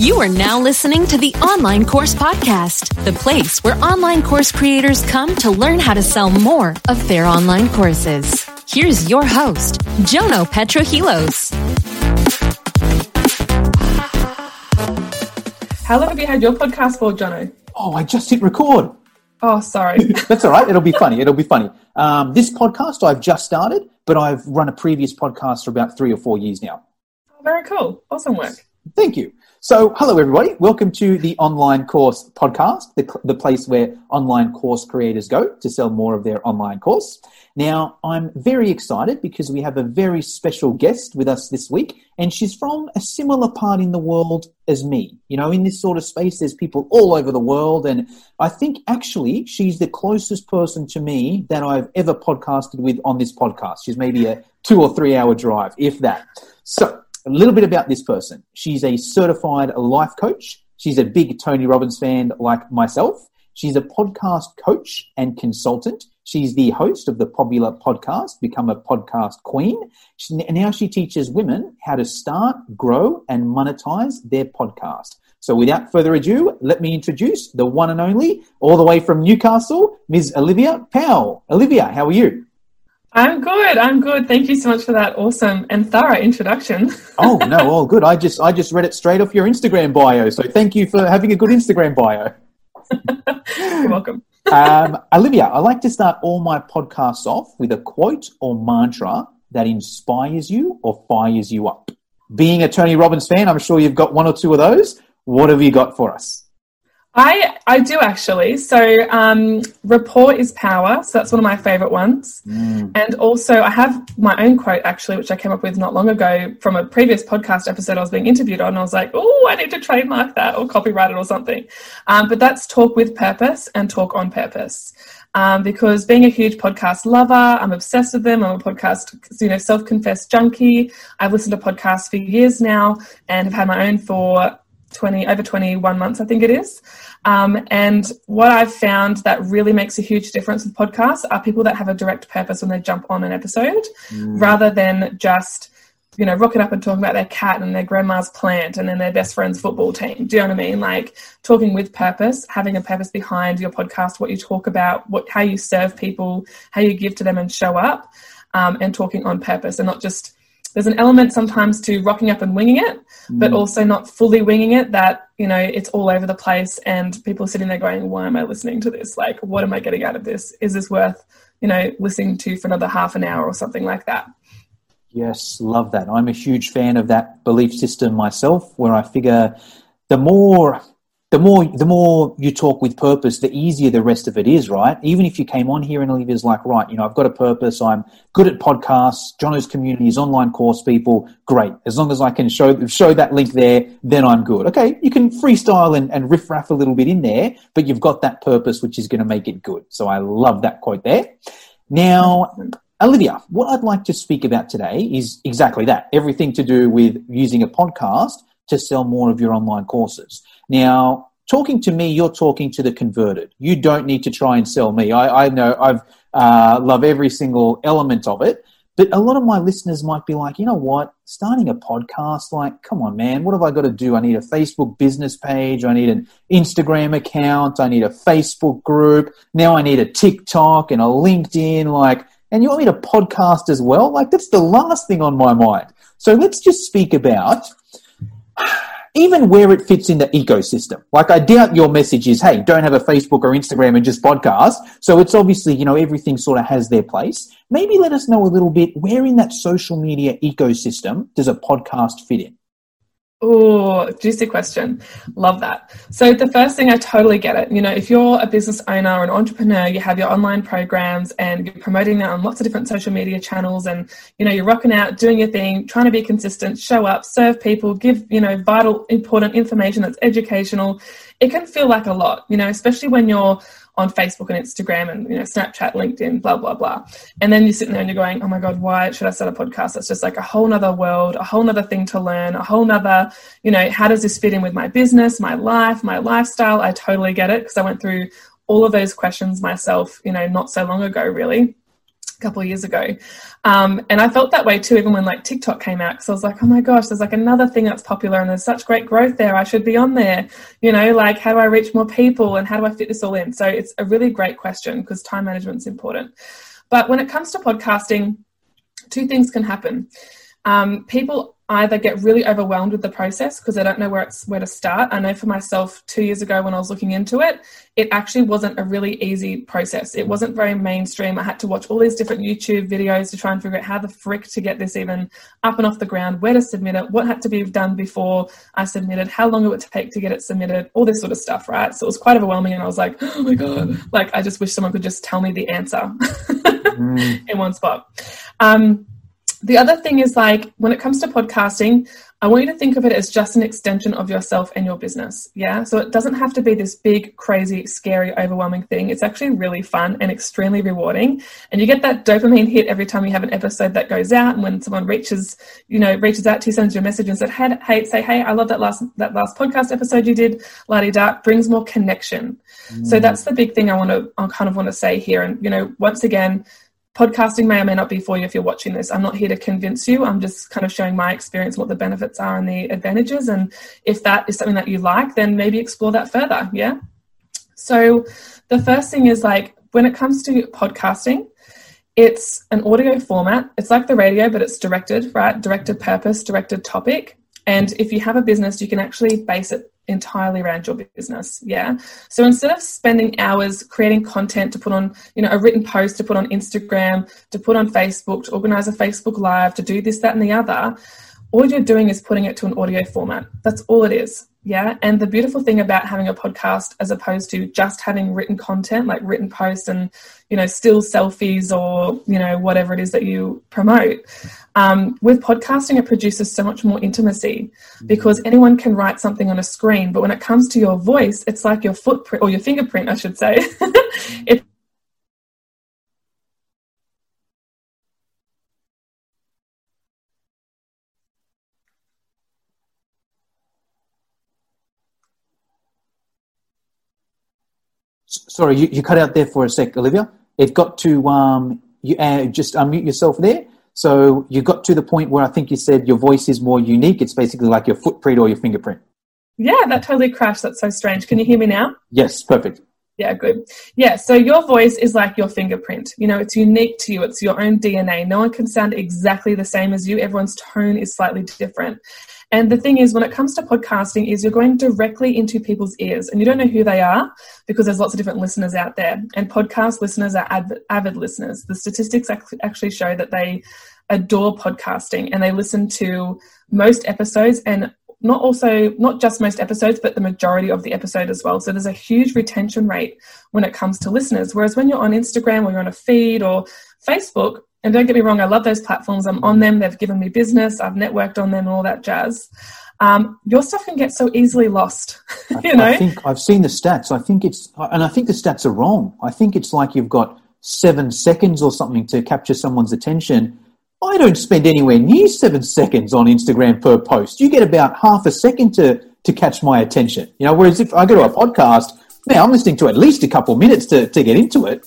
You are now listening to the Online Course Podcast, the place where online course creators come to learn how to sell more of their online courses. Here's your host, Jono Petrohilos. How long have you had your podcast for, Jono? Oh, I just hit record. Oh, sorry. That's all right. It'll be funny. It'll be funny. Um, this podcast I've just started, but I've run a previous podcast for about three or four years now. Oh, very cool. Awesome work. Thank you. So, hello everybody. Welcome to the Online Course Podcast, the, the place where online course creators go to sell more of their online course. Now, I'm very excited because we have a very special guest with us this week, and she's from a similar part in the world as me. You know, in this sort of space, there's people all over the world, and I think actually she's the closest person to me that I've ever podcasted with on this podcast. She's maybe a two or three hour drive, if that. So, a little bit about this person. She's a certified life coach. She's a big Tony Robbins fan like myself. She's a podcast coach and consultant. She's the host of the popular podcast, Become a Podcast Queen. She, now she teaches women how to start, grow, and monetize their podcast. So without further ado, let me introduce the one and only, all the way from Newcastle, Ms. Olivia Powell. Olivia, how are you? I'm good. I'm good. Thank you so much for that awesome and thorough introduction. oh no, all good. I just I just read it straight off your Instagram bio. So thank you for having a good Instagram bio. You're welcome. um, Olivia, I like to start all my podcasts off with a quote or mantra that inspires you or fires you up. Being a Tony Robbins fan, I'm sure you've got one or two of those. What have you got for us? I I do actually. So um, rapport is power. So that's one of my favorite ones. Mm. And also I have my own quote actually, which I came up with not long ago from a previous podcast episode I was being interviewed on. I was like, oh, I need to trademark that or copyright it or something. Um, but that's talk with purpose and talk on purpose. Um, because being a huge podcast lover, I'm obsessed with them. I'm a podcast, you know, self-confessed junkie. I've listened to podcasts for years now and have had my own for 20 over 21 months i think it is. Um, and what i've found that really makes a huge difference with podcasts are people that have a direct purpose when they jump on an episode mm. rather than just you know rocking up and talking about their cat and their grandma's plant and then their best friend's football team. Do you know what i mean? Like talking with purpose having a purpose behind your podcast what you talk about what how you serve people how you give to them and show up um, and talking on purpose and not just there's an element sometimes to rocking up and winging it, mm. but also not fully winging it that, you know, it's all over the place and people are sitting there going, why am I listening to this? Like, what am I getting out of this? Is this worth, you know, listening to for another half an hour or something like that? Yes, love that. I'm a huge fan of that belief system myself, where I figure the more the more the more you talk with purpose, the easier the rest of it is, right? Even if you came on here and Olivia's like, right, you know, I've got a purpose, I'm good at podcasts, Jono's community is online course people, great. As long as I can show show that link there, then I'm good. Okay, you can freestyle and, and riff raff a little bit in there, but you've got that purpose which is going to make it good. So I love that quote there. Now, Olivia, what I'd like to speak about today is exactly that. Everything to do with using a podcast to sell more of your online courses. Now, talking to me, you're talking to the converted. You don't need to try and sell me. I, I know I've uh, love every single element of it. But a lot of my listeners might be like, you know what? Starting a podcast, like, come on, man, what have I got to do? I need a Facebook business page. I need an Instagram account. I need a Facebook group. Now I need a TikTok and a LinkedIn. Like, and you want me to podcast as well? Like, that's the last thing on my mind. So let's just speak about even where it fits in the ecosystem. Like I doubt your message is, hey, don't have a Facebook or Instagram and just podcast. So it's obviously, you know, everything sort of has their place. Maybe let us know a little bit where in that social media ecosystem does a podcast fit in? Oh, juicy question. Love that. So the first thing I totally get it. You know, if you're a business owner or an entrepreneur, you have your online programs and you're promoting that on lots of different social media channels and you know, you're rocking out, doing your thing, trying to be consistent, show up, serve people, give, you know, vital important information that's educational. It can feel like a lot, you know, especially when you're on Facebook and Instagram and you know Snapchat, LinkedIn, blah blah blah. And then you're sitting there and you're going, oh my god, why should I start a podcast? It's just like a whole nother world, a whole nother thing to learn, a whole nother, you know, how does this fit in with my business, my life, my lifestyle? I totally get it because I went through all of those questions myself, you know, not so long ago, really. A couple of years ago. Um, and I felt that way too, even when like TikTok came out, because I was like, oh my gosh, there's like another thing that's popular and there's such great growth there. I should be on there. You know, like how do I reach more people and how do I fit this all in? So it's a really great question because time management is important. But when it comes to podcasting, two things can happen. Um, people either get really overwhelmed with the process because they don't know where it's where to start. I know for myself, two years ago when I was looking into it, it actually wasn't a really easy process. It wasn't very mainstream. I had to watch all these different YouTube videos to try and figure out how the frick to get this even up and off the ground, where to submit it, what had to be done before I submitted, how long it would take to get it submitted, all this sort of stuff, right? So it was quite overwhelming, and I was like, oh my god, like I just wish someone could just tell me the answer mm. in one spot. Um, the other thing is like when it comes to podcasting, I want you to think of it as just an extension of yourself and your business. Yeah. So it doesn't have to be this big, crazy, scary, overwhelming thing. It's actually really fun and extremely rewarding. And you get that dopamine hit every time you have an episode that goes out. And when someone reaches, you know, reaches out to you, sends you a message and said, Hey, hey, say, Hey, I love that last, that last podcast episode you did. Ladi da brings more connection. Mm. So that's the big thing I want to, I kind of want to say here. And, you know, once again, podcasting may or may not be for you if you're watching this. I'm not here to convince you. I'm just kind of showing my experience, what the benefits are and the advantages. And if that is something that you like, then maybe explore that further. Yeah. So the first thing is like when it comes to podcasting, it's an audio format. It's like the radio, but it's directed, right? Directed purpose, directed topic. And if you have a business, you can actually base it entirely around your business. Yeah. So instead of spending hours creating content to put on, you know, a written post to put on Instagram, to put on Facebook, to organize a Facebook Live, to do this, that, and the other, all you're doing is putting it to an audio format. That's all it is. Yeah. And the beautiful thing about having a podcast as opposed to just having written content, like written posts and, you know, still selfies or, you know, whatever it is that you promote, um, with podcasting, it produces so much more intimacy because mm-hmm. anyone can write something on a screen. But when it comes to your voice, it's like your footprint or your fingerprint, I should say. it Sorry, you, you cut out there for a sec, Olivia. It got to um, you uh, just unmute yourself there. So you got to the point where I think you said your voice is more unique. It's basically like your footprint or your fingerprint. Yeah, that totally crashed. That's so strange. Can you hear me now? Yes, perfect. Yeah, good. Yeah, so your voice is like your fingerprint. You know, it's unique to you, it's your own DNA. No one can sound exactly the same as you, everyone's tone is slightly different. And the thing is, when it comes to podcasting, is you're going directly into people's ears, and you don't know who they are because there's lots of different listeners out there. And podcast listeners are avid, listeners. The statistics actually show that they adore podcasting and they listen to most episodes and not also not just most episodes but the majority of the episode as well so there's a huge retention rate when it comes to listeners whereas when you're on instagram or you're on a feed or facebook and don't get me wrong, I love those platforms. I'm on them. They've given me business. I've networked on them and all that jazz. Um, your stuff can get so easily lost. you know, I think I've seen the stats. I think it's, and I think the stats are wrong. I think it's like you've got seven seconds or something to capture someone's attention. I don't spend anywhere near seven seconds on Instagram per post. You get about half a second to to catch my attention. You know, whereas if I go to a podcast, now I'm listening to at least a couple minutes to, to get into it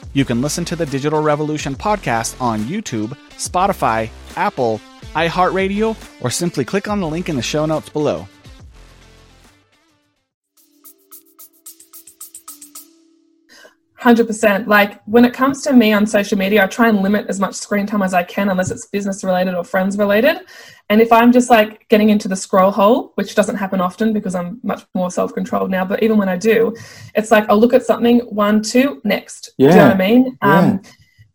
You can listen to the Digital Revolution podcast on YouTube, Spotify, Apple, iHeartRadio, or simply click on the link in the show notes below. Hundred percent. Like when it comes to me on social media, I try and limit as much screen time as I can, unless it's business related or friends related. And if I'm just like getting into the scroll hole, which doesn't happen often because I'm much more self controlled now, but even when I do, it's like I'll look at something, one, two, next. Yeah. Do you know what I mean? Yeah. Um,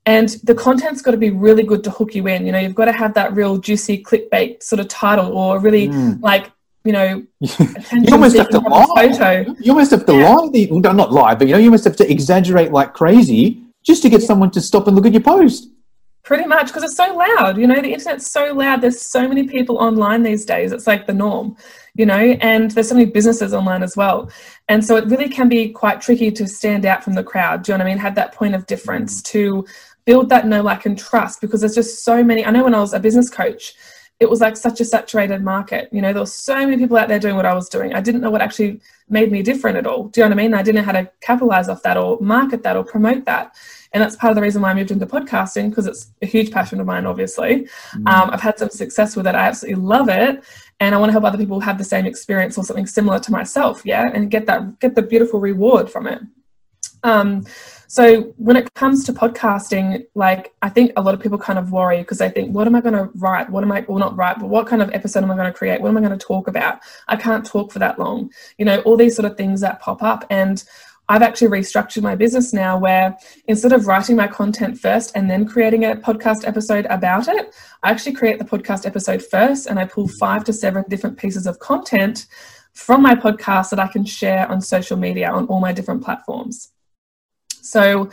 and the content's got to be really good to hook you in. You know, you've got to have that real juicy clickbait sort of title or really mm. like you know, you almost have to lie. Photo. You almost have to yeah. lie. The, well, not lie, but you know, you almost have to exaggerate like crazy just to get yeah. someone to stop and look at your post. Pretty much, because it's so loud. You know, the internet's so loud. There's so many people online these days. It's like the norm, you know, and there's so many businesses online as well. And so it really can be quite tricky to stand out from the crowd. Do you know what I mean? Have that point of difference mm. to build that know, like, and trust because there's just so many. I know when I was a business coach, it was like such a saturated market. You know, there were so many people out there doing what I was doing. I didn't know what actually made me different at all. Do you know what I mean? I didn't know how to capitalize off that or market that or promote that. And that's part of the reason why I moved into podcasting because it's a huge passion of mine, obviously. Mm. Um, I've had some success with it. I absolutely love it. And I want to help other people have the same experience or something similar to myself, yeah, and get that get the beautiful reward from it. Um, so when it comes to podcasting, like I think a lot of people kind of worry because they think, what am I going to write? What am I, well, not write, but what kind of episode am I going to create? What am I going to talk about? I can't talk for that long. You know, all these sort of things that pop up. And I've actually restructured my business now where instead of writing my content first and then creating a podcast episode about it, I actually create the podcast episode first and I pull five to seven different pieces of content from my podcast that I can share on social media on all my different platforms. So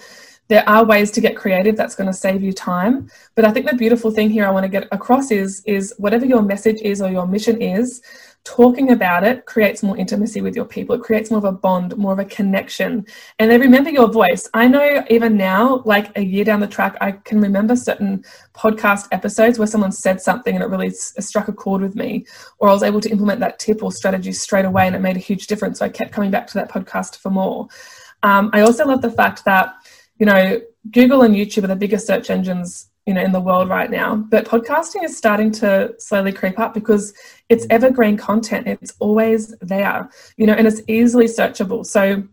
there are ways to get creative that's going to save you time but i think the beautiful thing here i want to get across is is whatever your message is or your mission is talking about it creates more intimacy with your people. It creates more of a bond, more of a connection. And they remember your voice. I know even now, like a year down the track, I can remember certain podcast episodes where someone said something and it really struck a chord with me, or I was able to implement that tip or strategy straight away and it made a huge difference. So I kept coming back to that podcast for more. Um, I also love the fact that, you know, Google and YouTube are the biggest search engines you know in the world right now. But podcasting is starting to slowly creep up because it's evergreen content. It's always there you know and it's easily searchable. So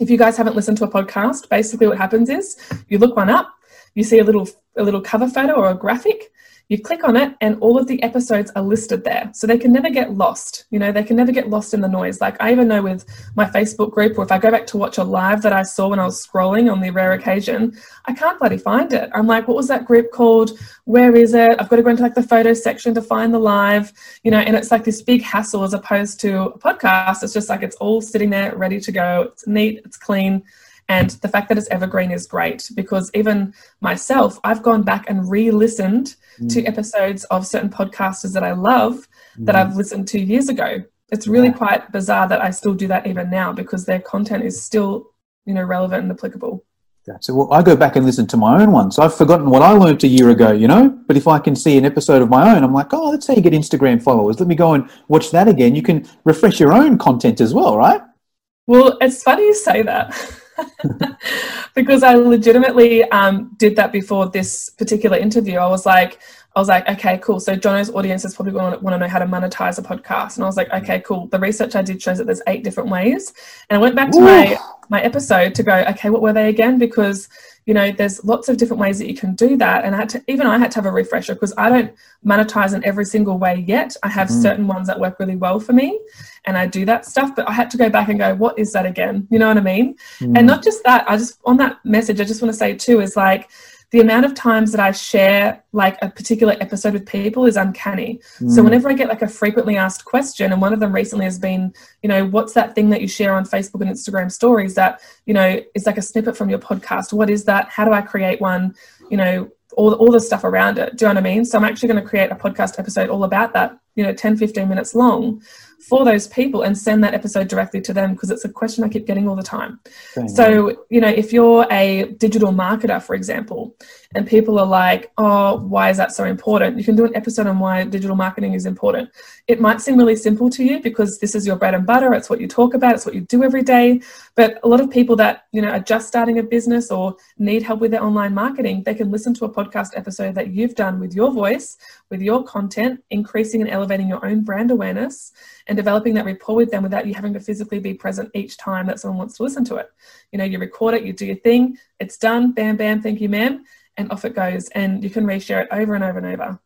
if you guys haven't listened to a podcast basically what happens is you look one up you see a little a little cover photo or a graphic you click on it and all of the episodes are listed there. So they can never get lost you know they can never get lost in the noise. Like i even know with my facebook group or if i go back to watch a live that i saw when i was scrolling on the rare occasion i can't bloody find it. I'm like what was that group called? Where is it? I've got to go into like the photo section to find the live you know and it's like this big hassle as opposed to a podcast. It's just like it's all sitting there ready to go. It's neat it's clean and the fact that it's evergreen is great because even myself, I've gone back and re listened mm. to episodes of certain podcasters that I love mm. that I've listened to years ago. It's really yeah. quite bizarre that I still do that even now because their content is still, you know, relevant and applicable. So well, I go back and listen to my own ones. I've forgotten what I learned a year ago, you know. But if I can see an episode of my own, I'm like, oh, that's how you get Instagram followers. Let me go and watch that again. You can refresh your own content as well, right? Well, it's funny you say that. because I legitimately um, did that before this particular interview. I was like, I was like, okay, cool. So Jono's audience is probably going to want to know how to monetize a podcast, and I was like, okay, cool. The research I did shows that there's eight different ways, and I went back to Ooh. my my episode to go, okay, what were they again? Because you know, there's lots of different ways that you can do that, and I had to even I had to have a refresher because I don't monetize in every single way yet. I have mm. certain ones that work really well for me, and I do that stuff. But I had to go back and go, what is that again? You know what I mean? Mm. And not just that, I just, on that message, I just want to say too is like, the amount of times that I share like a particular episode with people is uncanny. Mm. So whenever I get like a frequently asked question, and one of them recently has been, you know, what's that thing that you share on Facebook and Instagram stories that, you know, is like a snippet from your podcast? What is that? How do I create one? You know, all, all the stuff around it. Do you know what I mean? So I'm actually going to create a podcast episode all about that, you know, 10, 15 minutes long for those people and send that episode directly to them because it's a question I keep getting all the time. so, you know, if you're a digital marketer, for example, and people are like, oh, why is that so important? You can do an episode on why digital marketing is important. It might seem really simple to you because this is your bread and butter, it's what you talk about, it's what you do every day. But a lot of people that, you know, are just starting a business or need help with their online marketing, they can listen to a podcast episode that you've done with your voice, with your content, increasing and elevating your own brand awareness and developing that rapport with them without you having to physically be present each time that someone wants to listen to it. You know, you record it, you do your thing, it's done, bam, bam, thank you, ma'am and off it goes. And you can reshare it over and over and over.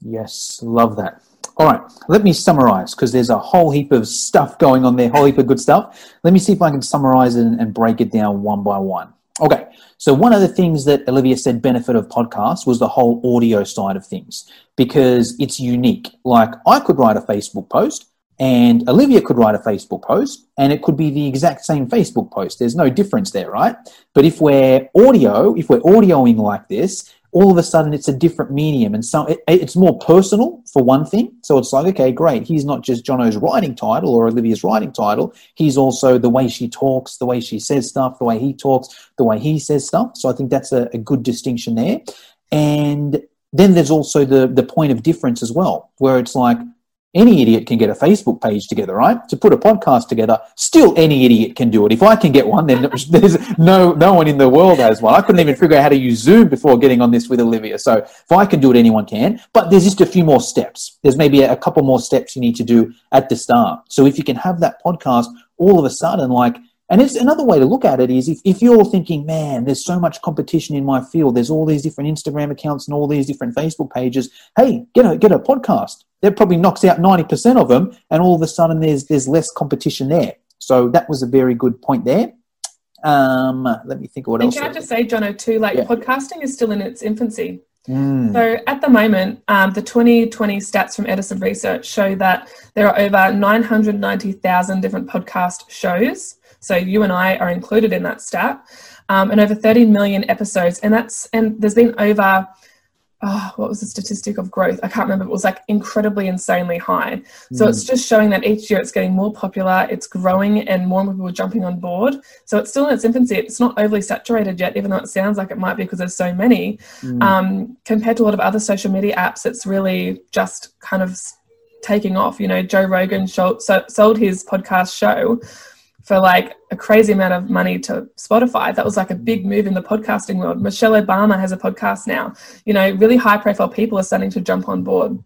Yes, love that. All right, let me summarize because there's a whole heap of stuff going on there, whole heap of good stuff. Let me see if I can summarize it and break it down one by one. Okay, so one of the things that Olivia said benefit of podcasts was the whole audio side of things because it's unique. Like I could write a Facebook post and Olivia could write a Facebook post and it could be the exact same Facebook post. There's no difference there, right? But if we're audio, if we're audioing like this, all of a sudden it's a different medium. And so it, it's more personal for one thing. So it's like okay great. He's not just jono's writing title or olivia's writing title. He's also the way she talks the way she says stuff the way he talks the way he says stuff. So i think that's a, a good distinction there. And then there's also the the point of difference as well where it's like any idiot can get a Facebook page together, right? To put a podcast together, still any idiot can do it. If I can get one, then there's no no one in the world has one. I couldn't even figure out how to use Zoom before getting on this with Olivia. So if I can do it, anyone can. But there's just a few more steps. There's maybe a couple more steps you need to do at the start. So if you can have that podcast all of a sudden, like and it's another way to look at it is if, if you're thinking, man, there's so much competition in my field, there's all these different Instagram accounts and all these different Facebook pages. Hey, get a get a podcast. That probably knocks out 90% of them, and all of a sudden there's there's less competition there. So that was a very good point there. Um, let me think what and else. Can I just say, Jono, too, like Yeah. podcasting is still in its infancy. Mm, So at the moment, um, the 2020 stats from Edison Research show that there are over 990,000 different podcast shows. So you and I are included in that stat, um, and over 30 million episodes. And that's and there's been over. Oh, what was the statistic of growth? I can't remember. It was like incredibly, insanely high. So it's just showing that each year it's getting more popular, it's growing, and more and more people are jumping on board. So it's still in its infancy. It's not overly saturated yet, even though it sounds like it might be because there's so many mm, um, compared to a lot of other social media apps, it's really just kind of taking off. You know, Joe Rogan sold his podcast show for like a crazy amount of money to Spotify. That was like a big move in the podcasting world. Michelle Obama has a podcast now. You know, really high profile people are starting to jump on board.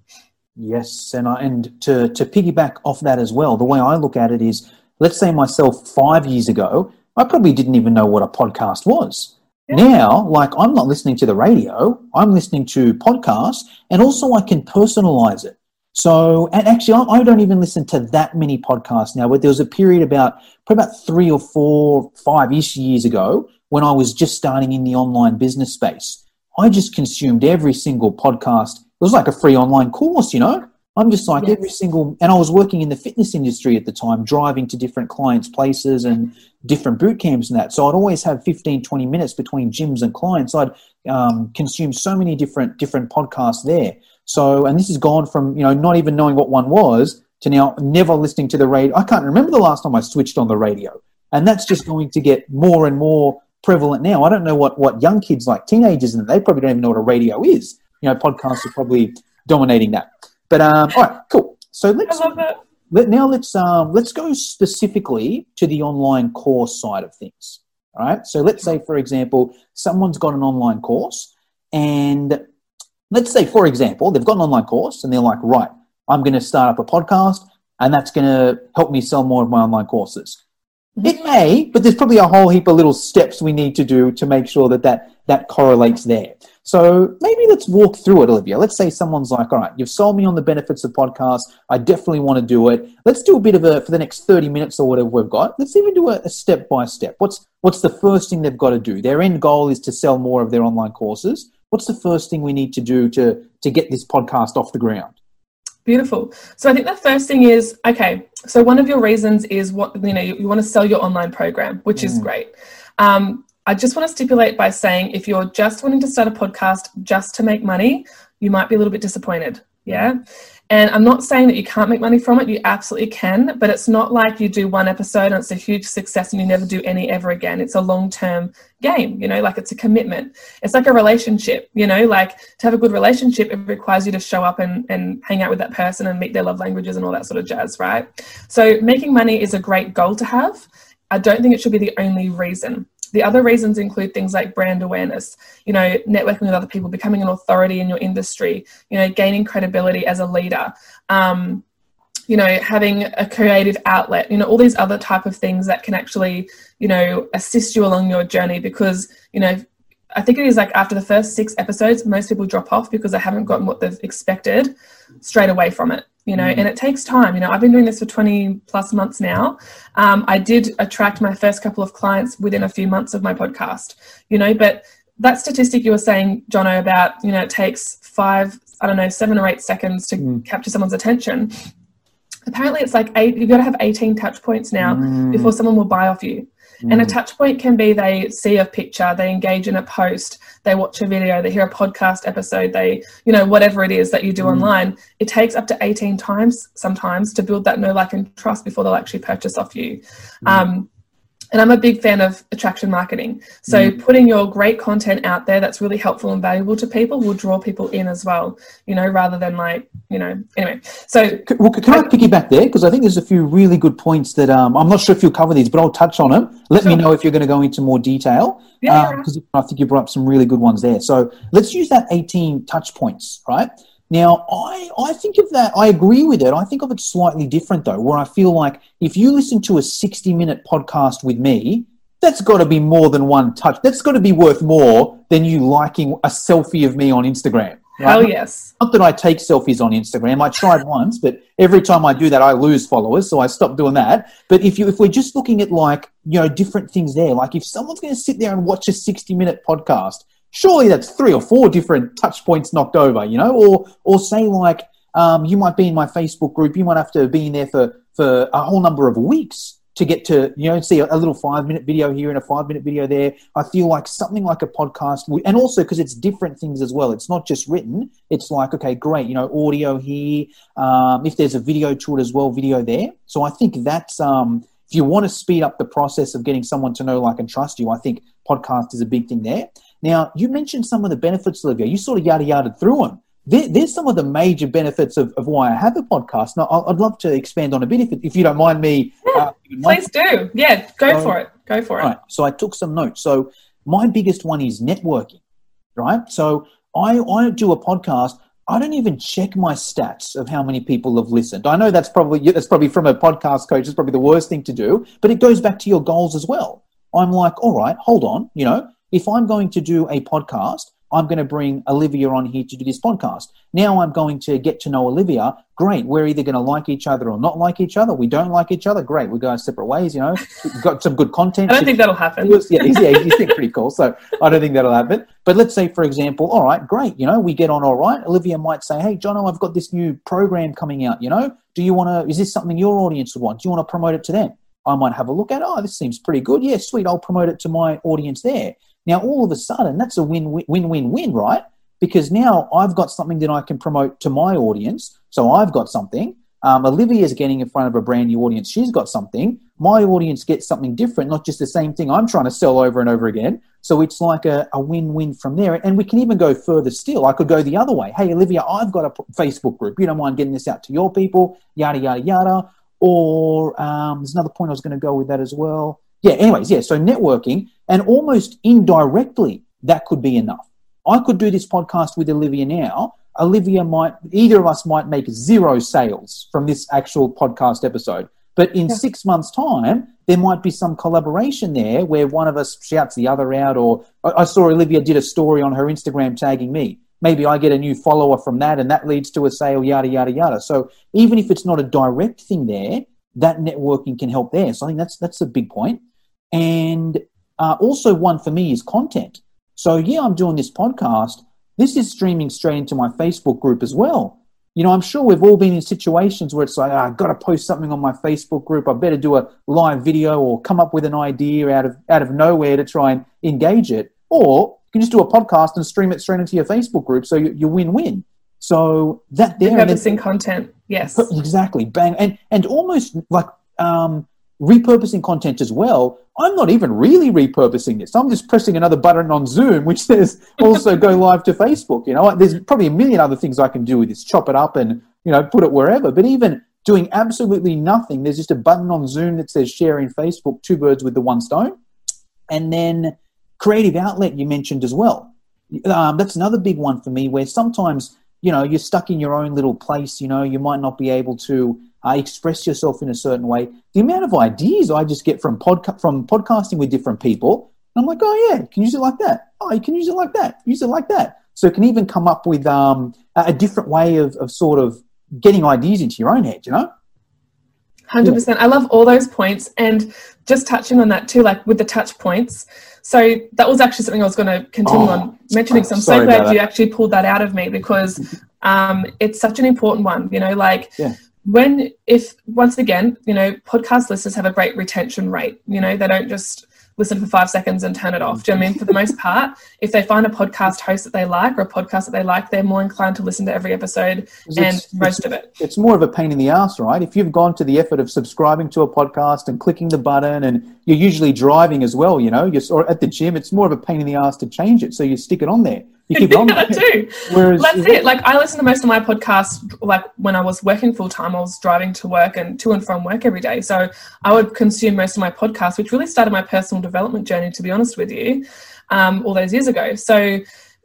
Yes, and I, and to to piggyback off that as well, the way I look at it is, let's say myself five years ago, I probably didn't even know what a podcast was. Yeah. Now, like I'm not listening to the radio, I'm listening to podcasts, and also I can personalize it. So, and actually, I, I don't even listen to that many podcasts now. But there was a period about probably about three or four, five ish years ago when I was just starting in the online business space. I just consumed every single podcast. It was like a free online course, you know. I'm just like Yes. every single, and I was working in the fitness industry at the time, driving to different clients' places and different boot camps and that. So I'd always have 15, 20 minutes between gyms and clients. I'd um, consume so many different different podcasts there. So, and this has gone from you know not even knowing what one was to now never listening to the radio. I can't remember the last time I switched on the radio, and that's just going to get more and more prevalent now. I don't know what what young kids like teenagers and they probably don't even know what a radio is. You know, podcasts are probably dominating that. But um, all right, cool. So let's let, now let's um, let's go specifically to the online course side of things. All right. So let's say, for example, someone's got an online course, and let's say, for example, they've got an online course, and they're like, right, I'm going to start up a podcast, and that's going to help me sell more of my online courses. Mm-hmm. It may, but there's probably a whole heap of little steps we need to do to make sure that that, that correlates there. So maybe let's walk through it, Olivia. Let's say someone's like, all right, you've sold me on the benefits of podcasts. I definitely want to do it. Let's do a bit of a, for the next 30 minutes or whatever we've got, let's even do a, a step by step. What's, what's the first thing they've got to do? Their end goal is to sell more of their online courses. What's the first thing we need to do to, to get this podcast off the ground? Beautiful. So I think the first thing is okay. So one of your reasons is what you know you, you want to sell your online program, which is Mm. great. Um, I just want to stipulate by saying if you're just wanting to start a podcast just to make money, you might be a little bit disappointed. Yeah. And I'm not saying that you can't make money from it. You absolutely can, but it's not like you do one episode and it's a huge success and you never do any ever again. It's a long term game, you know, like it's a commitment. It's like a relationship, you know, like to have a good relationship, it requires you to show up and, and hang out with that person and meet their love languages and all that sort of jazz, right? So making money is a great goal to have. I don't think it should be the only reason. The other reasons include things like brand awareness, you know, networking with other people, becoming an authority in your industry, you know, gaining credibility as a leader, um, you know, having a creative outlet, you know, all these other type of things that can actually, you know, assist you along your journey because, you know, I think it is like after the first six episodes, most people drop off because they haven't gotten what they've expected straight away from it, you know, Mm. and it takes time. You know, I've been doing this for 20 plus months now. Um, I did attract my first couple of clients within a few months of my podcast, you know, but that statistic you were saying, Jono, about, you know, it takes five, I don't know, seven or eight seconds to Mm. capture someone's attention. apparently it's like eight you've got to have 18 touch points now Mm. before someone will buy off you and a Mm. touch point can be they see a picture they engage in a post they watch a video they hear a podcast episode they you know whatever it is that you do Mm. online it takes up to 18 times sometimes to build that know like and trust before they'll actually purchase off you Mm. um, and I'm a big fan of attraction marketing. So Mm. putting your great content out there that's really helpful and valuable to people will draw people in as well, you know, rather than like, you know, anyway. So Well, can I piggyback there? Because I think there's a few really good points that um, I'm not sure if you'll cover these, but I'll touch on them. Let me know if you're going to go into more detail. Yeah, yeah. Because I think you brought up some really good ones there. So let's use that 18 touch points, right? Now, I, I think of that, I agree with it. I think of it slightly different though, where I feel like if you listen to a 60 minute podcast with me, that's got to be more than one touch. That's got to be worth more than you liking a selfie of me on Instagram. right? hell yes. Not that I take selfies on Instagram. I tried once, but every time I do that, I lose followers, so I stopped doing that. But if you if we're just looking at like you know different things there, like if someone's going to sit there and watch a sixty minute podcast, surely that's three or four different touch points knocked over, you know, or or say like um, you might be in my Facebook group, you might have to be in there for for a whole number of weeks to get to you know see a, a little five minute video here and a five minute video there. I feel like something like a podcast and also because it's different things as well. It's not just written. It's like okay great you know audio here um, if there's a video to it as well video there. So i think that's um, if you want to speed up the process of getting someone to know like and trust you i think podcast is a big thing there now you mentioned some of the benefits olivia you sort of yada yada through them there, there's some of the major benefits of, of why I have a podcast. Now, I'd love to expand on a bit if, if you don't mind me. uh, giving my Please do. Yeah, go So- for it. Go for it. Right. So I took some notes. So my biggest one is networking. Right. So I I do a podcast. I don't even check my stats of how many people have listened. I know that's probably that's probably from a podcast coach. It's probably the worst thing to do, but it goes back to your goals as well. I'm like, all right, hold on. You know, if I'm going to do a podcast, I'm going to bring Olivia on here to do this podcast. Now I'm going to get to know Olivia. Great. We're either going to like each other or not like each other. We don't like each other. Great. We go our separate ways. You know, we've got some good content. I don't think that'll happen. Yeah, yeah, he's pretty cool. So I don't think that'll happen. But let's say, for example, all right, great. You know, we get on all right. Olivia might say, hey, Jono, I've got this new program coming out. You know, do you want to, is this something your audience would want? Do you want to promote it to them? I might have a look at, oh, this seems pretty good. Yeah, sweet. I'll promote it to my audience there. Now, all of a sudden, that's a win, win, win, win, right? Because now I've got something that I can promote to my audience. So I've got something. Um, Olivia's getting in front of a brand new audience. She's got something. My audience gets something different, not just the same thing I'm trying to sell over and over again. So it's like a, a win win from there. And we can even go further still. I could go the other way. Hey, Olivia, I've got a Facebook group. You don't mind getting this out to your people, yada, yada, yada. Or um, there's another point I was going to go with that as well. Yeah, anyways, yeah. So networking and almost indirectly, that could be enough. I could do this podcast with Olivia now. Olivia might, either of us might make zero sales from this actual podcast episode. But in Yeah. six months' time, there might be some collaboration there where one of us shouts the other out. Or I I saw Olivia did a story on her Instagram tagging me. Maybe I get a new follower from that, and that leads to a sale, yada, yada, yada. So even if it's not a direct thing there, that networking can help there. So I think that's that's a big point. And uh, also, one for me is content. So, yeah, I'm doing this podcast. This is streaming straight into my Facebook group as well. You know, I'm sure we've all been in situations where it's like, "Ah, I've got to post something on my Facebook group. I better do a live video or come up with an idea out of out of nowhere to try and engage it. Or you can just do a podcast and stream it straight into your Facebook group. So you, you win-win. So that there, Repurposing content. Yes. Exactly, bang, and and almost like um, repurposing content as well. I'm not even really repurposing this. I'm just pressing another button on Zoom, which says also go live to Facebook. You know, there's probably a million other things I can do with this. Chop it up and you know put it wherever. But even doing absolutely nothing, there's just a button on Zoom that says share in Facebook. Two birds with the one stone, and then creative outlet you mentioned as well. Um, that's another big one for me, where sometimes you know you're stuck in your own little place. You know, you might not be able to uh, express yourself in a certain way. The amount of ideas I just get from podca- from podcasting with different people, I'm like, oh yeah, can use it like that. Oh, you can use it like that. Use it like that. So it can even come up with um, a different way of, of sort of getting ideas into your own head. You know? Hundred percent. I love all those points, and just touching on that too, like with the touch points. So that was actually something I was going to continue Oh, on mentioning. So I'm so glad you actually pulled that out of me because um, it's such an important one. You know, like Yeah. when if once again you know podcast listeners have a great retention rate you know they don't just listen for five seconds and turn it off. Do you know I mean? For the most part, if they find a podcast host that they like or a podcast that they like, they're more inclined to listen to every episode and it's, most it's, of it. It's more of a pain in the ass, right? If you've gone to the effort of subscribing to a podcast and clicking the button and you're usually driving as well, you know, you're or at the gym, it's more of a pain in the ass to change it. So you stick it on there. You keep on. yeah, too. Whereas, That's it. Like I listen to most of my podcasts like when I was working full time, I was driving to work and to and from work every day. So I would consume most of my podcasts, which really started my personal development journey, to be honest with you, um, all those years ago. So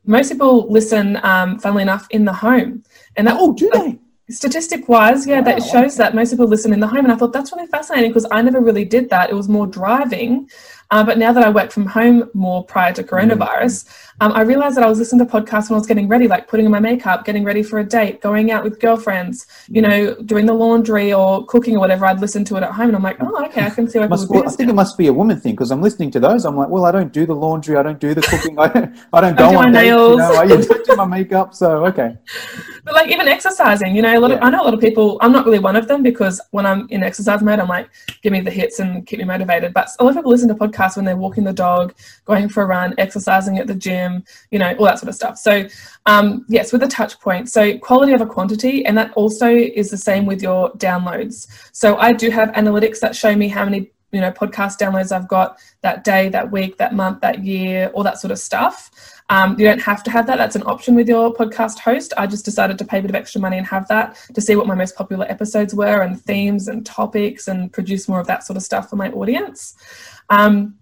most people listen, um, funnily enough, in the home. And that Oh, do like, they? Statistic wise, yeah, that shows that most people listen in the home. And I thought that's really fascinating because I never really did that. It was more driving. Uh, but now that I work from home more prior to coronavirus, um, I realized that I was listening to podcasts when I was getting ready, like putting on my makeup, getting ready for a date, going out with girlfriends, you know, doing the laundry or cooking or whatever. I'd listen to it at home and I'm like, oh, okay, I can see people Must, well, I think now. it must be a woman thing because I'm listening to those. I'm like, well, I don't do the laundry, I don't do the cooking, I don't, I don't go do on my dates, you nails. know, I don't do my makeup. So okay, But like even exercising, you know, a lot of, I know a lot of people. I'm not really one of them because when I'm in exercise mode, I'm like, give me the hits and keep me motivated. But a lot of people listen to podcasts when they're walking the dog, going for a run, exercising at the gym, you know, all that sort of stuff. So um, yes, with the touch point, so quality over quantity, and that also is the same with your downloads. So I do have analytics that show me how many you know podcast downloads I've got that day, that week, that month, that year, all that sort of stuff. Um, you don't have to have that. That's an option with your podcast host. I just decided to pay a bit of extra money and have that to see what my most popular episodes were and themes and topics and produce more of that sort of stuff for my audience. Um,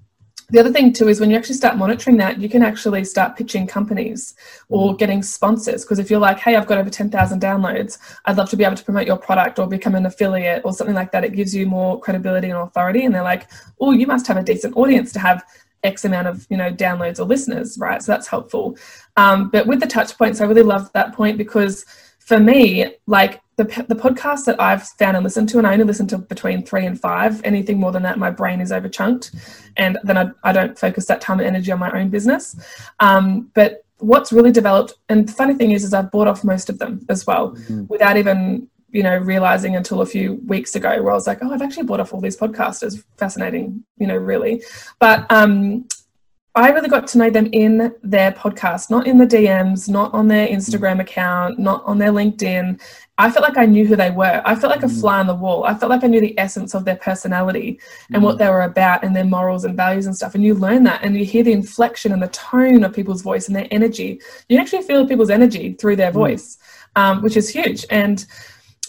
the other thing too is when you actually start monitoring that, you can actually start pitching companies or getting sponsors. Because if you're like, hey, I've got over 10,000 downloads, I'd love to be able to promote your product or become an affiliate or something like that. It gives you more credibility and authority. And they're like, oh, you must have a decent audience to have X amount of you know downloads or listeners, right? So that's helpful. Um, but with the touch points, I really love that point because for me, like the the podcasts that I've found and listened to, and I only listen to between three and five. Anything more than that, my brain is overchunked, and then I, I don't focus that time and energy on my own business. Um, but what's really developed, and the funny thing is, is I've bought off most of them as well, without even you know realizing until a few weeks ago where I was like, oh, I've actually bought off all these podcasters. Fascinating, you know, really. But um, I really got to know them in their podcast, not in the DMs, not on their Instagram mm. account, not on their LinkedIn. I felt like I knew who they were. I felt like a mm. fly on the wall. I felt like I knew the essence of their personality and what mm. they were about and their morals and values and stuff. And you learn that and you hear the inflection and the tone of people's voice and their energy. You actually feel people's energy through their voice, um, which is huge. And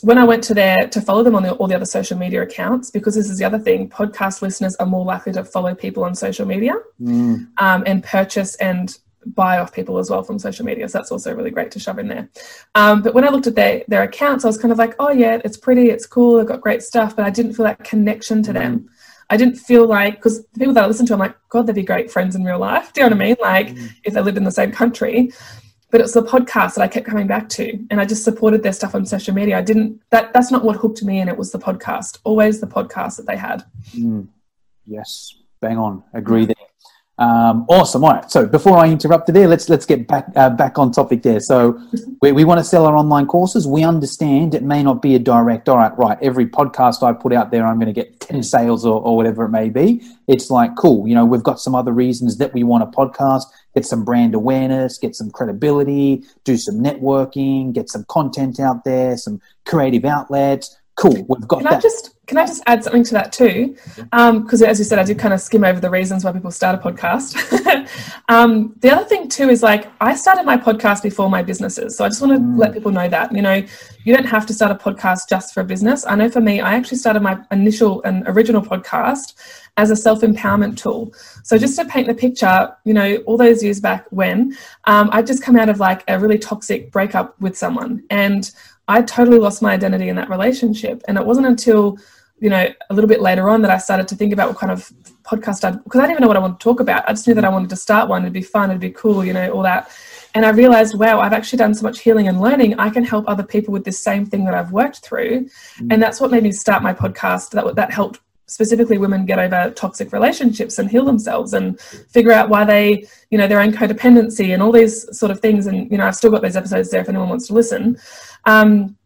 when I went to their to follow them on the, all the other social media accounts, because this is the other thing, podcast listeners are more likely to follow people on social media Mm. um, and purchase and buy off people as well from social media. So that's also really great to shove in there. Um, but when I looked at their their accounts, I was kind of like, oh yeah, it's pretty, it's cool, they've got great stuff, but I didn't feel that connection to them. I didn't feel like because the people that I listen to, I'm like, God, they'd be great friends in real life. Do you know what I mean? Like if they lived in the same country. But it's the podcast that I kept coming back to, and I just supported their stuff on social media. I didn't that that's not what hooked me in. It was the podcast, always the podcast that they had. Mm. Yes, bang on. Agree there. Um, awesome. All right. So before I interrupt you there, let's let's get back uh, back on topic there. So we, we want to sell our online courses. We understand it may not be a direct. All right, right. Every podcast I put out there, I'm going to get ten sales or, or whatever it may be. It's like cool. You know, we've got some other reasons that we want a podcast. Get some brand awareness, get some credibility, do some networking, get some content out there, some creative outlets. Cool. We've got Can I just can I just add something to that too? Because as you said, I did kind of skim over the reasons why people start a podcast. um, the other thing too is like I started my podcast before my businesses, so I just want to let people know that you know you don't have to start a podcast just for a business. I know for me, I actually started my initial and original podcast as a self empowerment tool. So just to paint the picture, you know, all those years back when um, I'd just come out of like a really toxic breakup with someone and I totally lost my identity in that relationship. And it wasn't until, you know, a little bit later on that I started to think about what kind of podcast I'd, because I didn't even know what I wanted to talk about. I just knew that I wanted to start one. It'd be fun, it'd be cool, you know, all that. And I realized, wow, I've actually done so much healing and learning. I can help other people with this same thing that I've worked through. Mm. And that's what made me start my podcast. That, that helped specifically women get over toxic relationships and heal themselves and figure out why they, you know, their own codependency and all these sort of things. And, you know, I've still got those episodes there if anyone wants to listen. Um,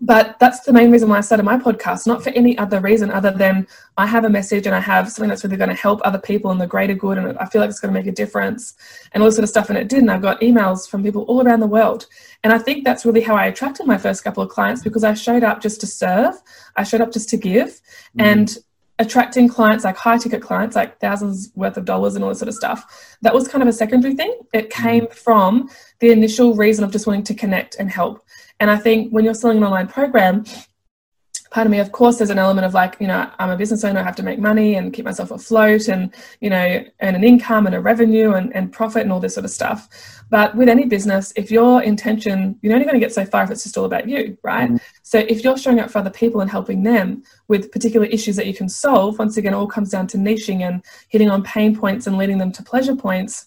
but that's the main reason why I started my podcast, not for any other reason other than I have a message and I have something that's really going to help other people in the greater good, and I feel like it's going to make a difference, and all this sort of stuff. And it did, and I've got emails from people all around the world, and I think that's really how I attracted my first couple of clients because I showed up just to serve, I showed up just to give, mm. and attracting clients like high ticket clients like thousands worth of dollars and all this sort of stuff. That was kind of a secondary thing. It came mm. from the initial reason of just wanting to connect and help. And I think when you're selling an online program, pardon me, of course, there's an element of like, you know, I'm a business owner, I have to make money and keep myself afloat and, you know, earn an income and a revenue and, and profit and all this sort of stuff. But with any business, if your intention, you're only going to get so far if it's just all about you, right? Mm-hmm. So if you're showing up for other people and helping them with particular issues that you can solve, once again, it all comes down to niching and hitting on pain points and leading them to pleasure points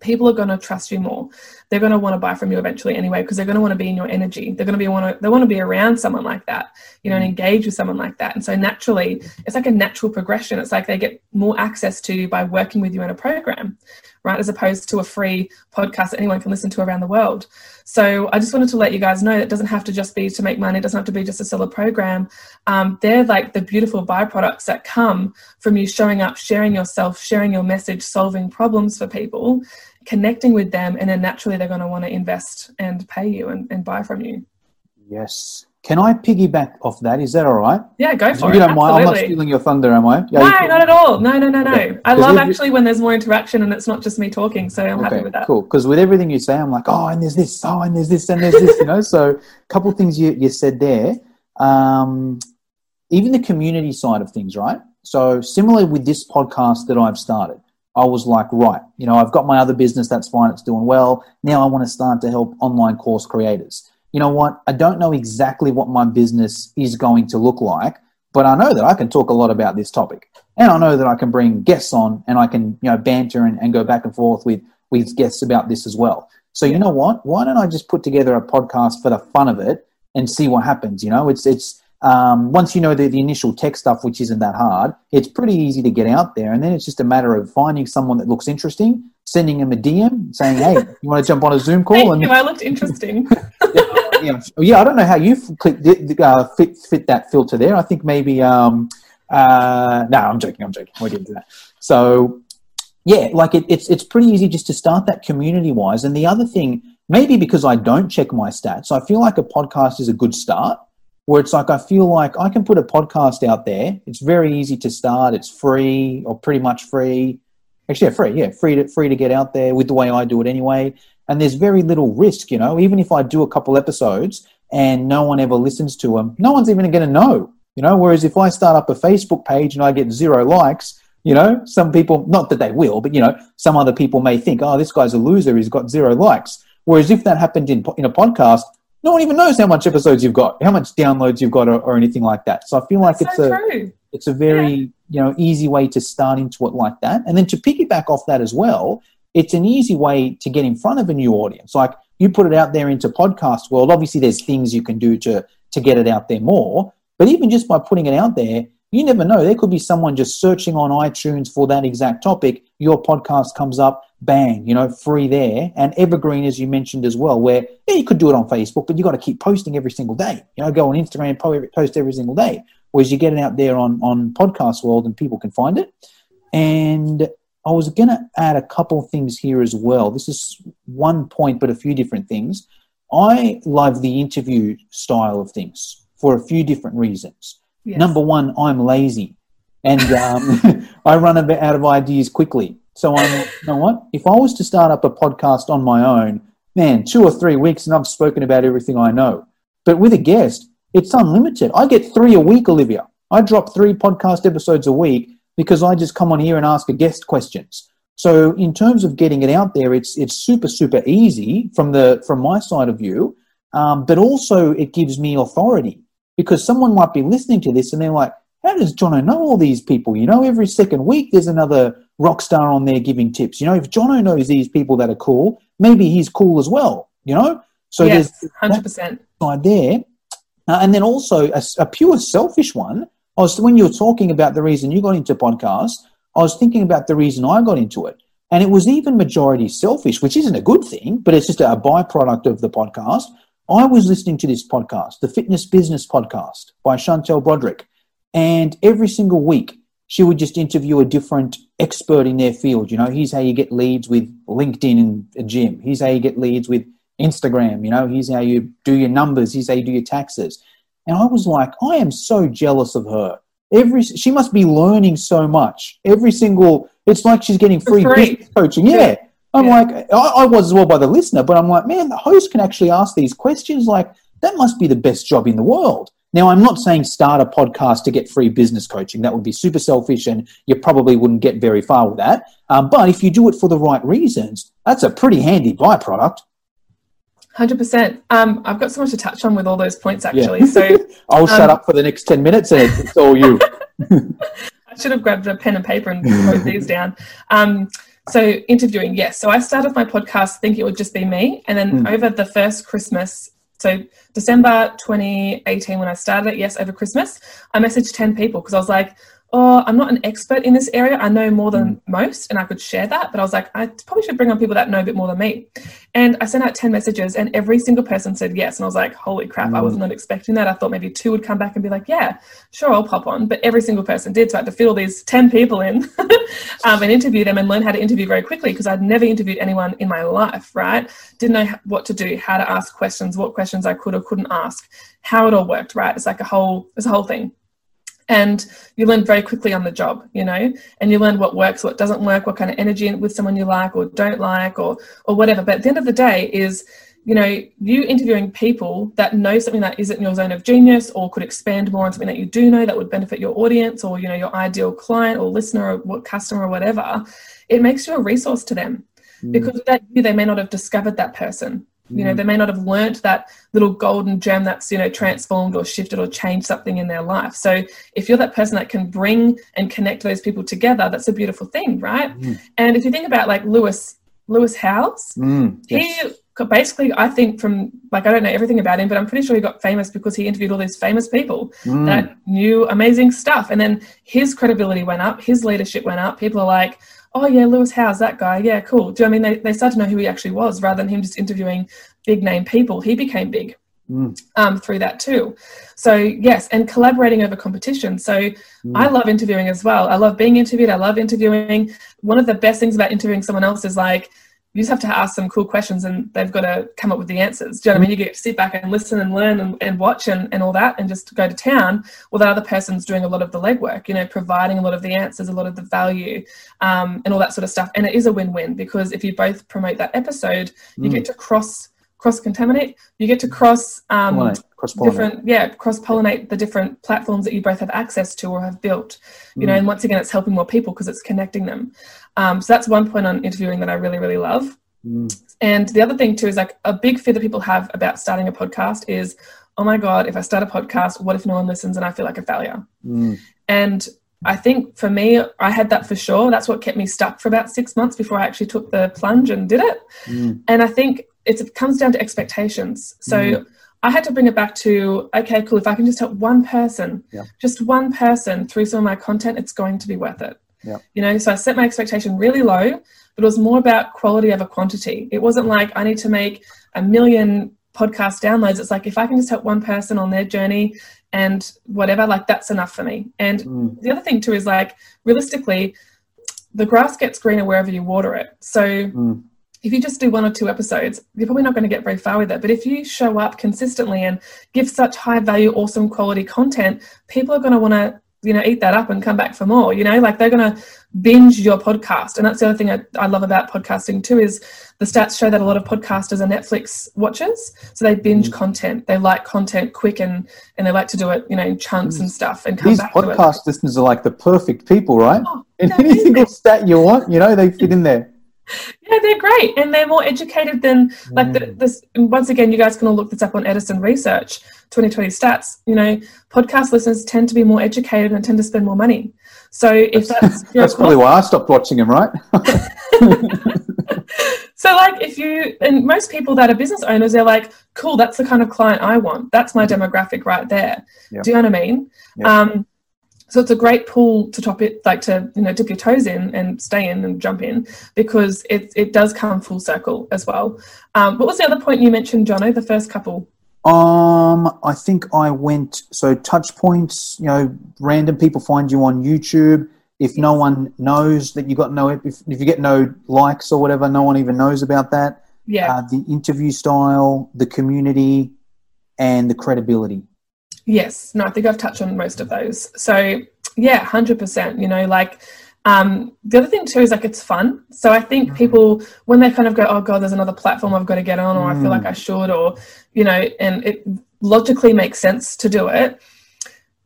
people are going to trust you more. They're going to want to buy from you eventually anyway because they're going to want to be in your energy. They're going to be want to they want to be around someone like that, you know, and mm. engage with someone like that. And so naturally, it's like a natural progression. It's like they get more access to you by working with you in a program, right? As opposed to a free podcast that anyone can listen to around the world. So I just wanted to let you guys know that it doesn't have to just be to make money. It doesn't have to be just to sell a program. Um, they're like the beautiful byproducts that come from you showing up, sharing yourself, sharing your message, solving problems for people connecting with them, and then naturally they're going to want to invest and pay you and, and buy from you. Yes. Can I piggyback off that? Is that all right? Yeah, go for you it. You don't mind? I'm not stealing your thunder, am I? Yeah, no, not at all. No, no, no, no. Okay. I love actually when there's more interaction and it's not just me talking. So I'm okay, happy with that. Cool. Because with everything you say, I'm like, oh, and there's this, oh, and there's this, and there's this, you know. So a couple of things you, you said there. Um, even the community side of things, right? So similar with this podcast that I've started. I was like, right, you know, I've got my other business, that's fine, it's doing well. Now I want to start to help online course creators. You know what? I don't know exactly what my business is going to look like, but I know that I can talk a lot about this topic. And I know that I can bring guests on and I can, you know, banter and, and go back and forth with, with guests about this as well. So you know what? Why don't I just put together a podcast for the fun of it and see what happens? You know, it's it's um, once you know the, the initial tech stuff, which isn't that hard, it's pretty easy to get out there. And then it's just a matter of finding someone that looks interesting, sending them a DM, saying, "Hey, you want to jump on a Zoom call?" Thank and you. I looked interesting. yeah, yeah, yeah, I don't know how you uh, fit fit that filter there. I think maybe. Um, uh, no, I'm joking. I'm joking. We're into that. So, yeah, like it, it's it's pretty easy just to start that community wise. And the other thing, maybe because I don't check my stats, I feel like a podcast is a good start where it's like I feel like I can put a podcast out there. It's very easy to start. It's free or pretty much free. Actually, yeah, free. Yeah, free to free to get out there with the way I do it anyway. And there's very little risk, you know. Even if I do a couple episodes and no one ever listens to them, no one's even going to know, you know. Whereas if I start up a Facebook page and I get zero likes, you know, some people, not that they will, but you know, some other people may think, oh, this guy's a loser. He's got zero likes. Whereas if that happened in in a podcast, no one even knows how much episodes you've got, how much downloads you've got, or, or anything like that. So I feel like That's it's so a true. it's a very yeah. you know easy way to start into it like that, and then to piggyback off that as well. It's an easy way to get in front of a new audience. Like you put it out there into podcast world. Obviously, there's things you can do to to get it out there more. But even just by putting it out there, you never know. There could be someone just searching on iTunes for that exact topic. Your podcast comes up bang, you know, free there. And evergreen, as you mentioned as well, where yeah, you could do it on Facebook, but you got to keep posting every single day. You know, go on Instagram, post every single day. Whereas you get it out there on on podcast world and people can find it. And I was going to add a couple things here as well. This is one point, but a few different things. I love the interview style of things for a few different reasons. Yes. Number one, I'm lazy and um, I run out of ideas quickly. So I'm, you know what? If I was to start up a podcast on my own, man, two or three weeks and I've spoken about everything I know. But with a guest, it's unlimited. I get three a week, Olivia. I drop three podcast episodes a week because I just come on here and ask a guest questions. So in terms of getting it out there, it's it's super super easy from the from my side of view, um, but also it gives me authority because someone might be listening to this and they're like, how does Jono know all these people? You know, every second week there's another rock star on there giving tips. You know, if Jono knows these people that are cool, maybe he's cool as well. You know, so yes, there's hundred percent side there, uh, and then also a, a, pure selfish one. I was when you were talking about the reason you got into podcasts. I was thinking about the reason I got into it, and it was even majority selfish, which isn't a good thing, but it's just a byproduct of the podcast. I was listening to this podcast, the Fitness Business Podcast by Chantel Broderick, and every single week she would just interview a different expert in their field. You know, here's how you get leads with LinkedIn and a gym. Here's how you get leads with Instagram. You know, here's how you do your numbers. Here's how you do your taxes. And I was like, I am so jealous of her. Every she must be learning so much. Every single, it's like she's getting free, free. business coaching. Yeah. Yeah. I'm Yeah. like, I, I was as well by the listener, but I'm like, man, the host can actually ask these questions. Like, that must be the best job in the world. Now, I'm not saying start a podcast to get free business coaching. That would be super selfish and you probably wouldn't get very far with that. Um, but if you do it for the right reasons, that's a pretty handy byproduct. Hundred percent. Um, I've got so much to touch on with all those points actually. So I'll shut Um, up for the next 10 minutes and it's all you. I should have grabbed a pen and paper and wrote these down. Um, so interviewing, yes. So I started my podcast thinking it would just be me, and then Mm. over the first Christmas, so December 2018 when I started it, yes, over Christmas, I messaged 10 people because I was like, oh, I'm not an expert in this area. I know more than most, and I could share that. But I was like, I probably should bring on people that know a bit more than me. And I sent out 10 messages, and every single person said yes. And I was like, holy crap, I was not expecting that. I thought maybe two would come back and be like, yeah, sure, I'll pop on. But every single person did. So I had to fit all these 10 people in um, and interview them and learn how to interview very quickly because I'd never interviewed anyone in my life, right? Didn't know what to do, how to ask questions, what questions I could or couldn't ask, how it all worked, right? It's like a whole, it's a whole thing and you learn very quickly on the job you know and you learn what works what doesn't work what kind of energy with someone you like or don't like or or whatever. But at the end of the day is you know you interviewing people that know something that isn't your zone of genius or could expand more on something that you do know that would benefit your audience or you know your ideal client or listener or what customer or whatever it makes you a resource to them. Hmm. Because without you they may not have discovered that person you know they may not have learnt that little golden gem that's you know transformed or shifted or changed something in their life. So if you're that person that can bring and connect those people together that's a beautiful thing right? And if you think about like lewis lewis howes Mm, yes. he basically i think from like i don't know everything about him but i'm pretty sure he got famous because he interviewed all these famous people Mm. that knew amazing stuff. And then his credibility went up his leadership went up. People are like oh yeah lewis howes that guy. Yeah cool. Do you know what i mean? They, they started to know who he actually was rather than him just interviewing big name people. He became big Mm. um, through that too. So yes and collaborating over competition. So i love interviewing as well. I love being interviewed. I love interviewing. One of the best things about interviewing someone else is like you just have to ask some cool questions and they've got to come up with the answers. Do you know what I mean? You get to sit back and listen and learn and, and watch and, and all that and just go to town while the other person's doing a lot of the legwork, you know, providing a lot of the answers, a lot of the value um, and all that sort of stuff. And it is a win-win because if you both promote that episode, you get to cross cross contaminate, you get to cross um, cross-pollinate. different yeah cross pollinate the different platforms that you both have access to or have built you know and once again it's helping more people because it's connecting them um, so that's one point on interviewing that i really really love and the other thing too is like a big fear that people have about starting a podcast is oh my god if i start a podcast what if no one listens and i feel like a failure Mm. and I think for me, I had that for sure. That's what kept me stuck for about six months before I actually took the plunge and did it. Mm. And I think it comes down to expectations. So Mm. I had to bring it back to okay, cool. If I can just help one person, Yeah. just one person through some of my content, it's going to be worth it. Yeah. You know, so I set my expectation really low, but it was more about quality over quantity. It wasn't like I need to make a million podcast downloads. It's like if I can just help one person on their journey and whatever, like that's enough for me. And Mm. the other thing too is like realistically, the grass gets greener wherever you water it. So Mm. If you just do one or two episodes, you're probably not going to get very far with it. But if you show up consistently and give such high value, awesome quality content, people are going to want to, you know, eat that up and come back for more. You know, like they're going to binge your podcast. And that's the other thing I, I love about podcasting too is the stats show that a lot of podcasters are Netflix watchers. So they binge mm. content. They like content quick and and they like to do it, you know, in chunks and mm. stuff and come These back to it. podcast listeners are like the perfect people, right? Oh, And they're any single stat you want, you know, they fit in there. Yeah, they're great, and they're more educated than like the, this. Once again, you guys can all look this up on Edison Research 2020 stats. You know, podcast listeners tend to be more educated and tend to spend more money. So if that's That's probably why I stopped watching them, right? so like if you and most people that are business owners, they're like, cool, that's the kind of client I want. That's my demographic right there. Yeah. Do you know what I mean? Yeah. Um, so it's a great pool to top it, like to you know dip your toes in and stay in and jump in because it it does come full circle as well. Um, what was the other point you mentioned, Jono? The first couple. Um, I think I went so touch points. You know, random people find you on YouTube. If no one knows that you got no, if, if you get no likes or whatever, no one even knows about that. Yeah. Uh, the interview style, the community, and the credibility. Yes. No, I think I've touched on most of those. So yeah, hundred percent. You know, like um, the other thing too is like it's fun. So I think mm. people when they kind of go, oh god, there's another platform I've got to get on, or I feel like mm. I should, or you know, and it logically makes sense to do it.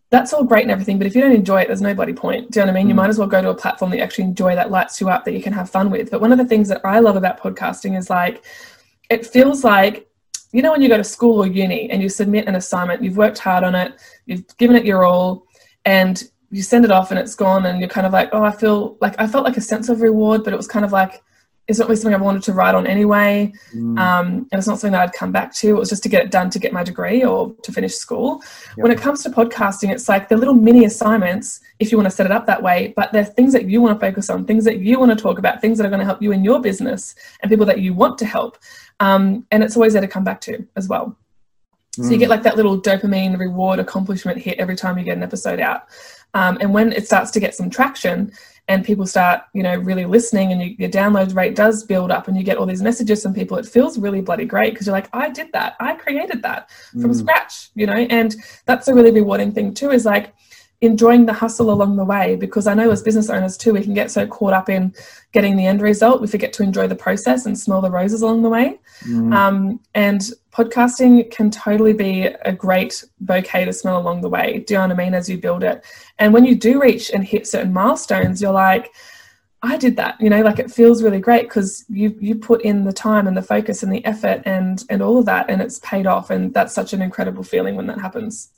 That's all great and everything, but if you don't enjoy it, there's no bloody point. Do you know what I mean? You mm. might as well go to a platform that you actually enjoy, that lights you up, that you can have fun with. But one of the things that I love about podcasting is like, it feels like you know when you go to school or uni and you submit an assignment, you've worked hard on it, you've given it your all, and you send it off and it's gone and you're kind of like oh i feel like i felt like a sense of reward but it was kind of like it's not really something i wanted to write on anyway mm. um, and it's not something that i'd come back to it was just to get it done to get my degree or to finish school yep. when it comes to podcasting it's like they're little mini assignments if you want to set it up that way but they're things that you want to focus on things that you want to talk about things that are going to help you in your business and people that you want to help um, and it's always there to come back to as well so you get like that little dopamine reward accomplishment hit every time you get an episode out. Um, and when it starts to get some traction and people start, you know, really listening and you, your download rate does build up and you get all these messages from people, it feels really bloody great because you're like, I did that. I created that from mm. scratch, you know, and that's a really rewarding thing too is like, enjoying the hustle along the way because I know as business owners too, we can get so caught up in getting the end result, we forget to enjoy the process and smell the roses along the way. Mm. Um, and podcasting can totally be a great bouquet to smell along the way. Do you know what I mean? As you build it. And when you do reach and hit certain milestones, you're like, I did that, you know, like it feels really great because you you put in the time and the focus and the effort and and all of that and it's paid off and that's such an incredible feeling when that happens.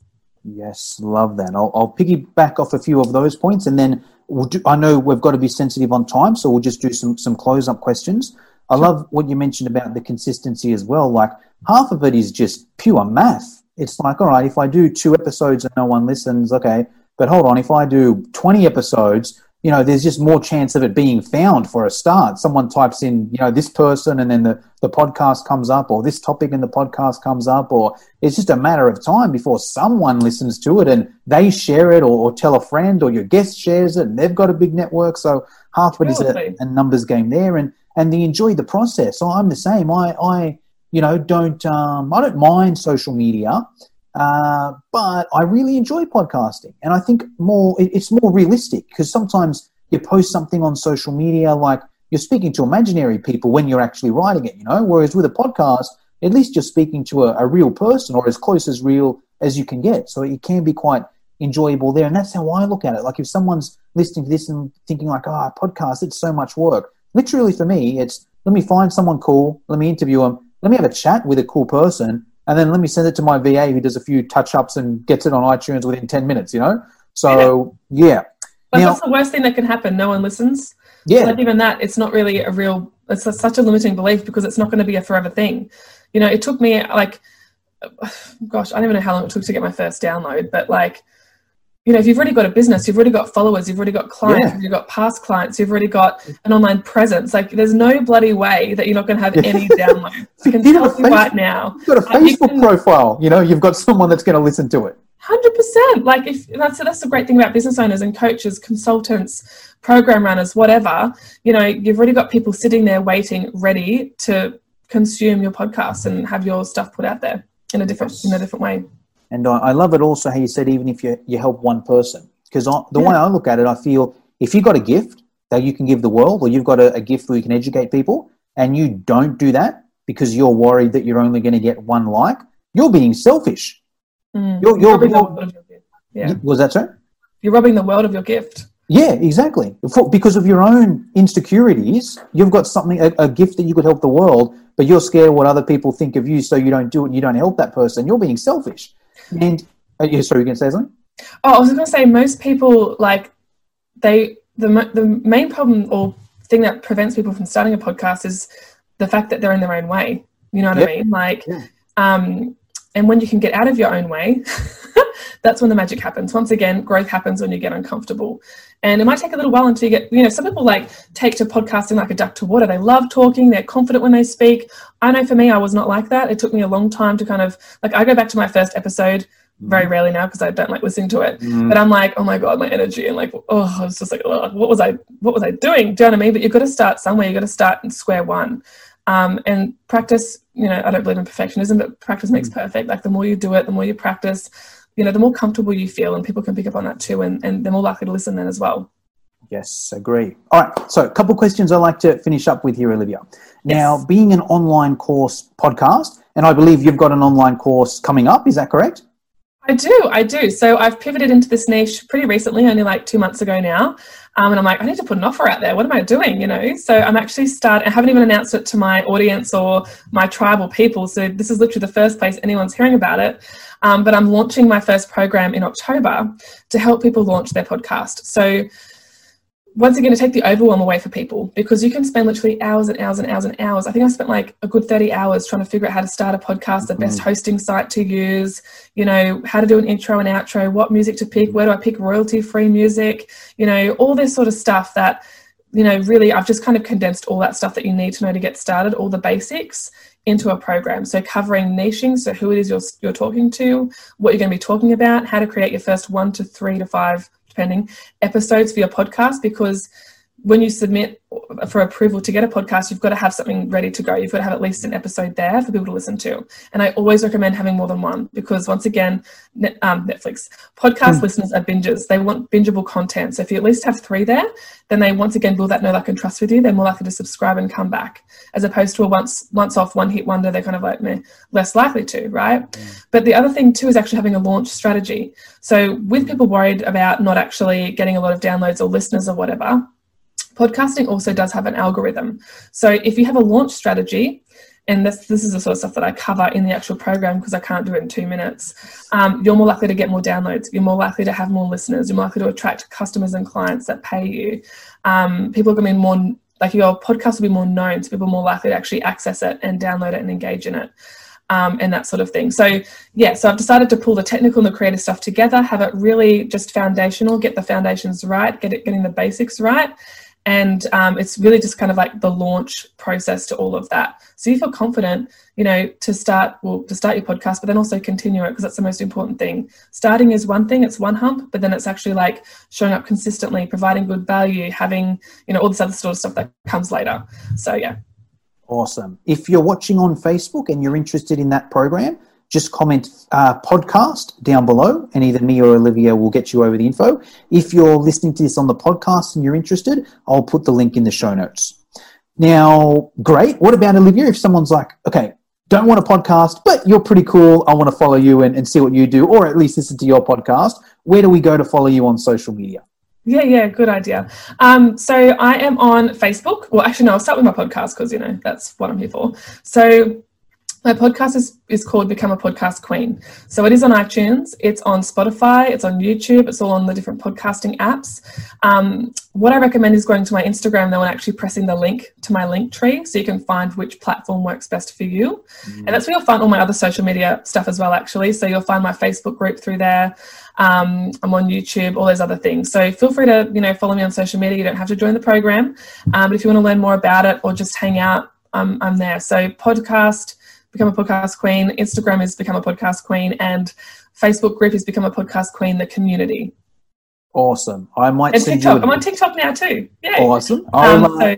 Yes, love that. I'll, I'll piggyback off a few of those points, and then we'll do, I know we've got to be sensitive on time, so we'll just do some some close up questions. I love what you mentioned about the consistency as well. Like half of it is just pure math. It's like, all right, if I do two episodes and no one listens, okay, but hold on, if I do twenty episodes you know, there's just more chance of it being found for a start. Someone types in, you know, this person and then the, the podcast comes up or this topic in the podcast comes up or it's just a matter of time before someone listens to it and they share it or, or tell a friend or your guest shares it and they've got a big network. So half of it is a, a numbers game there and, and they enjoy the process. So I'm the same. I, I, you know, don't, um, I don't mind social media. Uh, but I really enjoy podcasting, and I think more it's more realistic because sometimes you post something on social media like you're speaking to imaginary people when you're actually writing it, you know. Whereas with a podcast, at least you're speaking to a, a real person or as close as real as you can get. So it can be quite enjoyable there, and that's how I look at it. Like if someone's listening to this and thinking like, "Oh, podcast, it's so much work." Literally for me, it's let me find someone cool, let me interview them, let me have a chat with a cool person, and then let me send it to my VA who does a few touch ups and gets it on iTunes within 10 minutes, you know? So, yeah. yeah. But now, that's the worst thing that can happen. No one listens. Yeah. like even that, it's not really a real, it's such a limiting belief because it's not going to be a forever thing. You know, it took me like, gosh, I don't even know how long it took to get my first download, but like, you know, if you've already got a business, you've already got followers, you've already got clients, yeah. you've got past clients, you've already got an online presence. Like, there's no bloody way that you're not going to have any downloads. I can tell you right now. You've got a Facebook can, profile. You know, you've got someone that's going to listen to it. Hundred percent. Like, if that's that's the great thing about business owners and coaches, consultants, program runners, whatever. You know, you've already got people sitting there waiting, ready to consume your podcast and have your stuff put out there in a different in a different way. And I, I love it also how you said even if you, you help one person, because the yeah. way I look at it, I feel if you've got a gift that you can give the world, or you've got a, a gift where you can educate people, and you don't do that because you're worried that you're only going to get one like, you're being selfish. Mm. You're, you're, you're, yeah. Was that so? You're robbing the world of your gift. Yeah, exactly. For, because of your own insecurities, you've got something, a, a, gift that you could help the world, but you're scared what other people think of you, so you don't do it and you don't help that person. You're being selfish. And uh, yeah, sorry, you can say something. Oh, I was going to say most people like they the the main problem or thing that prevents people from starting a podcast is the fact that they're in their own way. You know what yep. I mean? Like, yeah. um, and when you can get out of your own way, that's when the magic happens. Once again, growth happens when you get uncomfortable. And it might take a little while until you get, you know, some people like take to podcasting like a duck to water. They love talking, they're confident when they speak. I know for me, I was not like that. It took me a long time to kind of, like, I go back to my first episode very mm-hmm. rarely now because I don't like listening to it. Mm. But I'm like, oh my god, my energy and like, oh, I was just like, oh, what was I, what was I doing? Do you know what I mean? But you've got to start somewhere. You've got to start in square one, um, and practice. You know, I don't believe in perfectionism, but practice makes mm. perfect. Like the more you do it, the more you practice, you know, the more comfortable you feel, and people can pick up on that too, and, and they're more likely to listen then as well. Yes, agree. All right, so a couple questions I'd like to finish up with here, Olivia. Now, yes. being an online course podcast, and I believe you've got an online course coming up, is that correct? I do, I do. So I've pivoted into this niche pretty recently, only like two months ago now. Um, and I'm like, I need to put an offer out there. What am I doing? You know, so I'm actually start. I haven't even announced it to my audience or my tribal people. So this is literally the first place anyone's hearing about it. Um, but I'm launching my first program in October to help people launch their podcast. So once again to take the overwhelm away for people because you can spend literally hours and hours and hours and hours. I think I spent like a good 30 hours trying to figure out how to start a podcast, the best mm-hmm. hosting site to use, you know, how to do an intro and outro, what music to pick, where do I pick royalty free music, you know, all this sort of stuff that, you know, really I've just kind of condensed all that stuff that you need to know to get started, all the basics into a program. So covering niching, so who it is you're, you're talking to, what you're going to be talking about, how to create your first one to three to five depending, episodes for your podcast because when you submit for approval to get a podcast, you've got to have something ready to go. You've got to have at least an episode there for people to listen to. And I always recommend having more than one because, once again, um, Netflix podcast mm. listeners are bingers. They want bingeable content. So if you at least have three there, then they once again build that know, like, and trust with you. They're more likely to subscribe and come back, as opposed to a once once off one hit wonder. They're kind of like meh, less likely to, right? Mm. But the other thing too is actually having a launch strategy. So with people worried about not actually getting a lot of downloads or listeners or whatever podcasting also does have an algorithm. So if you have a launch strategy, and this this is the sort of stuff that I cover in the actual program because I can't do it in two minutes. Um, you're more likely to get more downloads. You're more likely to have more listeners. You're more likely to attract customers and clients that pay you. Um, people are going to be more like your podcast will be more known, so people are more likely to actually access it and download it and engage in it. Um, and that sort of thing. So, yeah, so I've decided to pull the technical and the creative stuff together, have it really just foundational, get the foundations right, get it getting the basics right, and um, it's really just kind of like the launch process to all of that. So you feel confident you know to start well to start your podcast but then also continue it because that's the most important thing. Starting is one thing it's one hump but then it's actually like showing up consistently providing good value having you know all this other sort of stuff that comes later. So yeah. Awesome. If you're watching on facebook and you're interested in that program just comment uh, podcast down below, and either me or Olivia will get you over the info. If you're listening to this on the podcast and you're interested, I'll put the link in the show notes. Now, great. What about Olivia? If someone's like, okay, don't want a podcast, but you're pretty cool. I want to follow you and, and see what you do, or at least listen to your podcast. Where do we go to follow you on social media? Yeah, yeah, good idea. Um, so I am on Facebook. Well, actually, no, I'll start with my podcast because, you know, that's what I'm here for. So my podcast is, is called Become a Podcast Queen. So it is on iTunes, it's on Spotify, it's on YouTube, it's all on the different podcasting apps. Um, what I recommend is going to my Instagram though and actually pressing the link to my link tree so you can find which platform works best for you. Mm. And that's where you'll find all my other social media stuff as well, actually. So you'll find my Facebook group through there. Um, I'm on YouTube, all those other things. So feel free to, you know, follow me on social media. You don't have to join the program. Um, but if you want to learn more about it or just hang out, um, I'm there. So podcast, Become a Podcast Queen. Instagram is Become a Podcast Queen. And Facebook group is Become a Podcast Queen, the community. Awesome. I might and send TikTok. you. A... I'm on TikTok now too. Yeah. Awesome. I'll, um, so,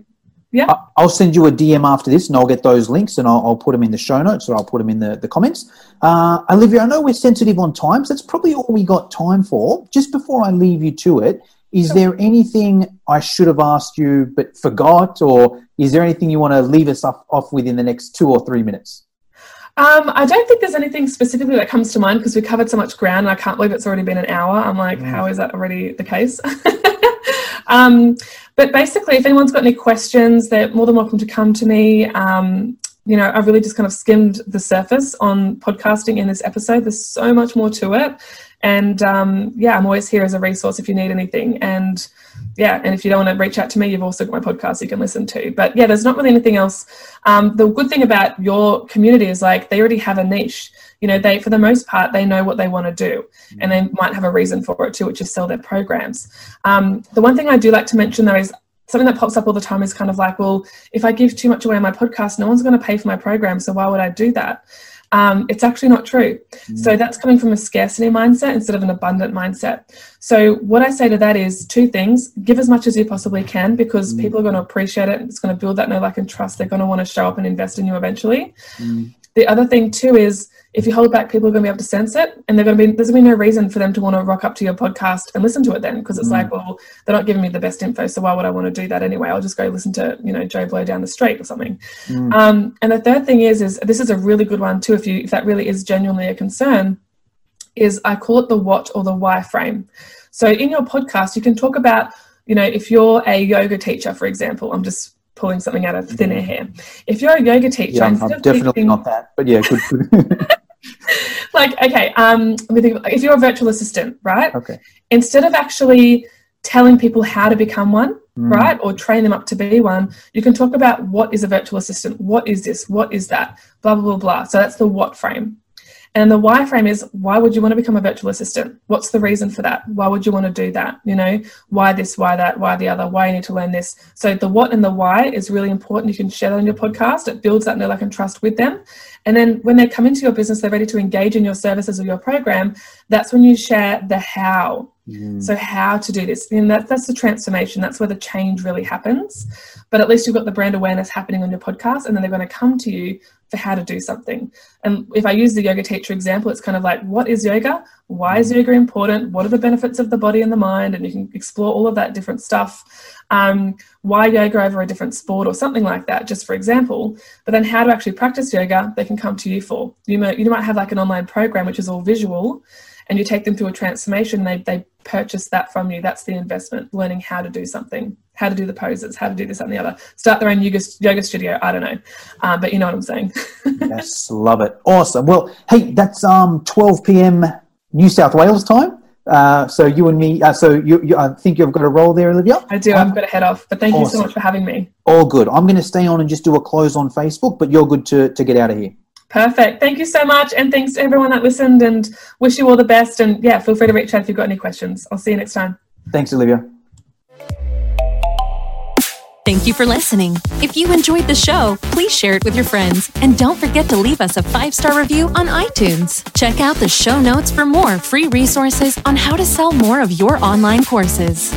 yeah. I'll send you a DM after this and I'll get those links and I'll, I'll put them in the show notes or I'll put them in the, the comments. Uh, Olivia, I know we're sensitive on time, so that's probably all we got time for. Just before I leave you to it, is there anything I should have asked you but forgot, or is there anything you want to leave us off, off with in the next two or three minutes? Um, I don't think there's anything specifically that comes to mind because we covered so much ground and I can't believe it's already been an hour. I'm like, mm. how is that already the case? um, but basically, if anyone's got any questions, they're more than welcome to come to me. Um, you know, I've really just kind of skimmed the surface on podcasting in this episode. There's so much more to it. And um, yeah, I'm always here as a resource if you need anything. And yeah, and if you don't want to reach out to me, you've also got my podcast you can listen to. But yeah, there's not really anything else. Um, the good thing about your community is like they already have a niche. You know, they for the most part they know what they want to do, mm-hmm. and they might have a reason for it too, which is sell their programs. Um, the one thing I do like to mention though is something that pops up all the time is kind of like, well, if I give too much away on my podcast, no one's going to pay for my program, so why would I do that? Um, it's actually not true. Mm. So that's coming from a scarcity mindset instead of an abundant mindset. So what I say to that is two things: give as much as you possibly can because mm. people are going to appreciate it. It's going to build that know, like, and trust. They're going to want to show up and invest in you eventually. Mm. The other thing too is if you hold back, people are going to be able to sense it, and they're going to be there's going to be no reason for them to want to rock up to your podcast and listen to it then, because it's mm. like, well, they're not giving me the best info, so why would I want to do that anyway? I'll just go listen to you know Joe Blow down the street or something. Mm. Um, and the third thing is, is this is a really good one too. If you if that really is genuinely a concern, is I call it the what or the why frame. So in your podcast, you can talk about you know if you're a yoga teacher, for example, I'm just pulling something out of thin air here. If you're a yoga teacher, yeah, I'm, I'm definitely teaching, not that, but yeah, good. like, okay, um, let me think. If you're a virtual assistant, right? Okay. Instead of actually telling people how to become one, mm. right, or train them up to be one, you can talk about what is a virtual assistant, what is this, what is that, blah blah blah blah. So that's the what frame. And the why frame is why would you want to become a virtual assistant? What's the reason for that? Why would you want to do that? You know, why this, why that, why the other, why you need to learn this. So the what and the why is really important. You can share that on your podcast. It builds that know, like, and trust with them. And then when they come into your business, they're ready to engage in your services or your program. That's when you share the how. Mm. So how to do this. And that, that's the transformation. That's where the change really happens. But at least you've got the brand awareness happening on your podcast, and then they're going to come to you for how to do something. And if I use the yoga teacher example, it's kind of like, what is yoga? Why is yoga important? What are the benefits of the body and the mind? And you can explore all of that different stuff. Um, why yoga over a different sport or something like that, just for example. But then how to actually practice yoga, they can come to you for. You might, you might have like an online program which is all visual and you take them through a transformation, they, they purchase that from you. That's the investment, learning how to do something, how to do the poses, how to do this and the other. Start their own yoga, yoga studio. I don't know. Uh, but you know what I'm saying. yes, love it. Awesome. Well, hey, that's um 12 p.m. New South Wales time. Uh, so you and me, uh, so you, you, I think you've got a role there, Olivia. I do. Um, I've got to head off, but thank awesome. you so much for having me. All good. I'm going to stay on and just do a close on Facebook, but you're good to, to get out of here. Perfect. Thank you so much. And thanks to everyone that listened and wish you all the best. And yeah, feel free to reach out if you've got any questions. I'll see you next time. Thanks, Olivia. Thank you for listening. If you enjoyed the show, please share it with your friends. And don't forget to leave us a five star review on iTunes. Check out the show notes for more free resources on how to sell more of your online courses.